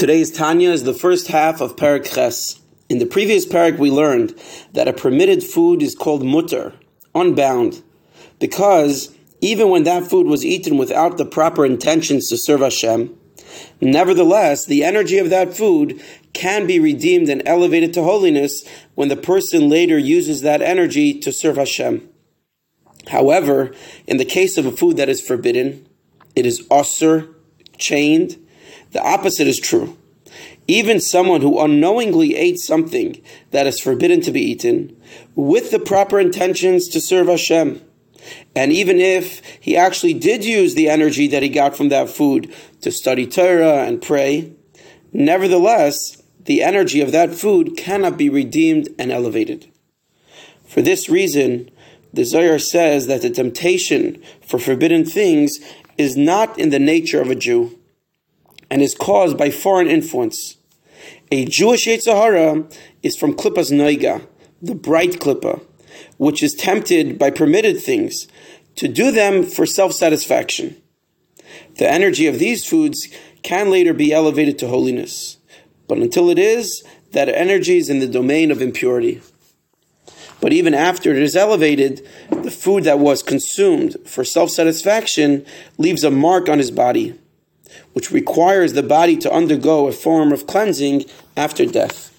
Today's Tanya is the first half of Perek Ches. In the previous perek, we learned that a permitted food is called mutar, unbound, because even when that food was eaten without the proper intentions to serve Hashem, nevertheless, the energy of that food can be redeemed and elevated to holiness when the person later uses that energy to serve Hashem. However, in the case of a food that is forbidden, it is osir, chained, the opposite is true. Even someone who unknowingly ate something that is forbidden to be eaten, with the proper intentions to serve Hashem, and even if he actually did use the energy that he got from that food to study Torah and pray, nevertheless, the energy of that food cannot be redeemed and elevated. For this reason, the Zohar says that the temptation for forbidden things is not in the nature of a Jew and is caused by foreign influence. A Jewish Yetzirah is from Klippas Noiga, the bright Klippa, which is tempted by permitted things to do them for self satisfaction. The energy of these foods can later be elevated to holiness, but until it is, that energy is in the domain of impurity. But even after it is elevated, the food that was consumed for self satisfaction leaves a mark on his body which requires the body to undergo a form of cleansing after death.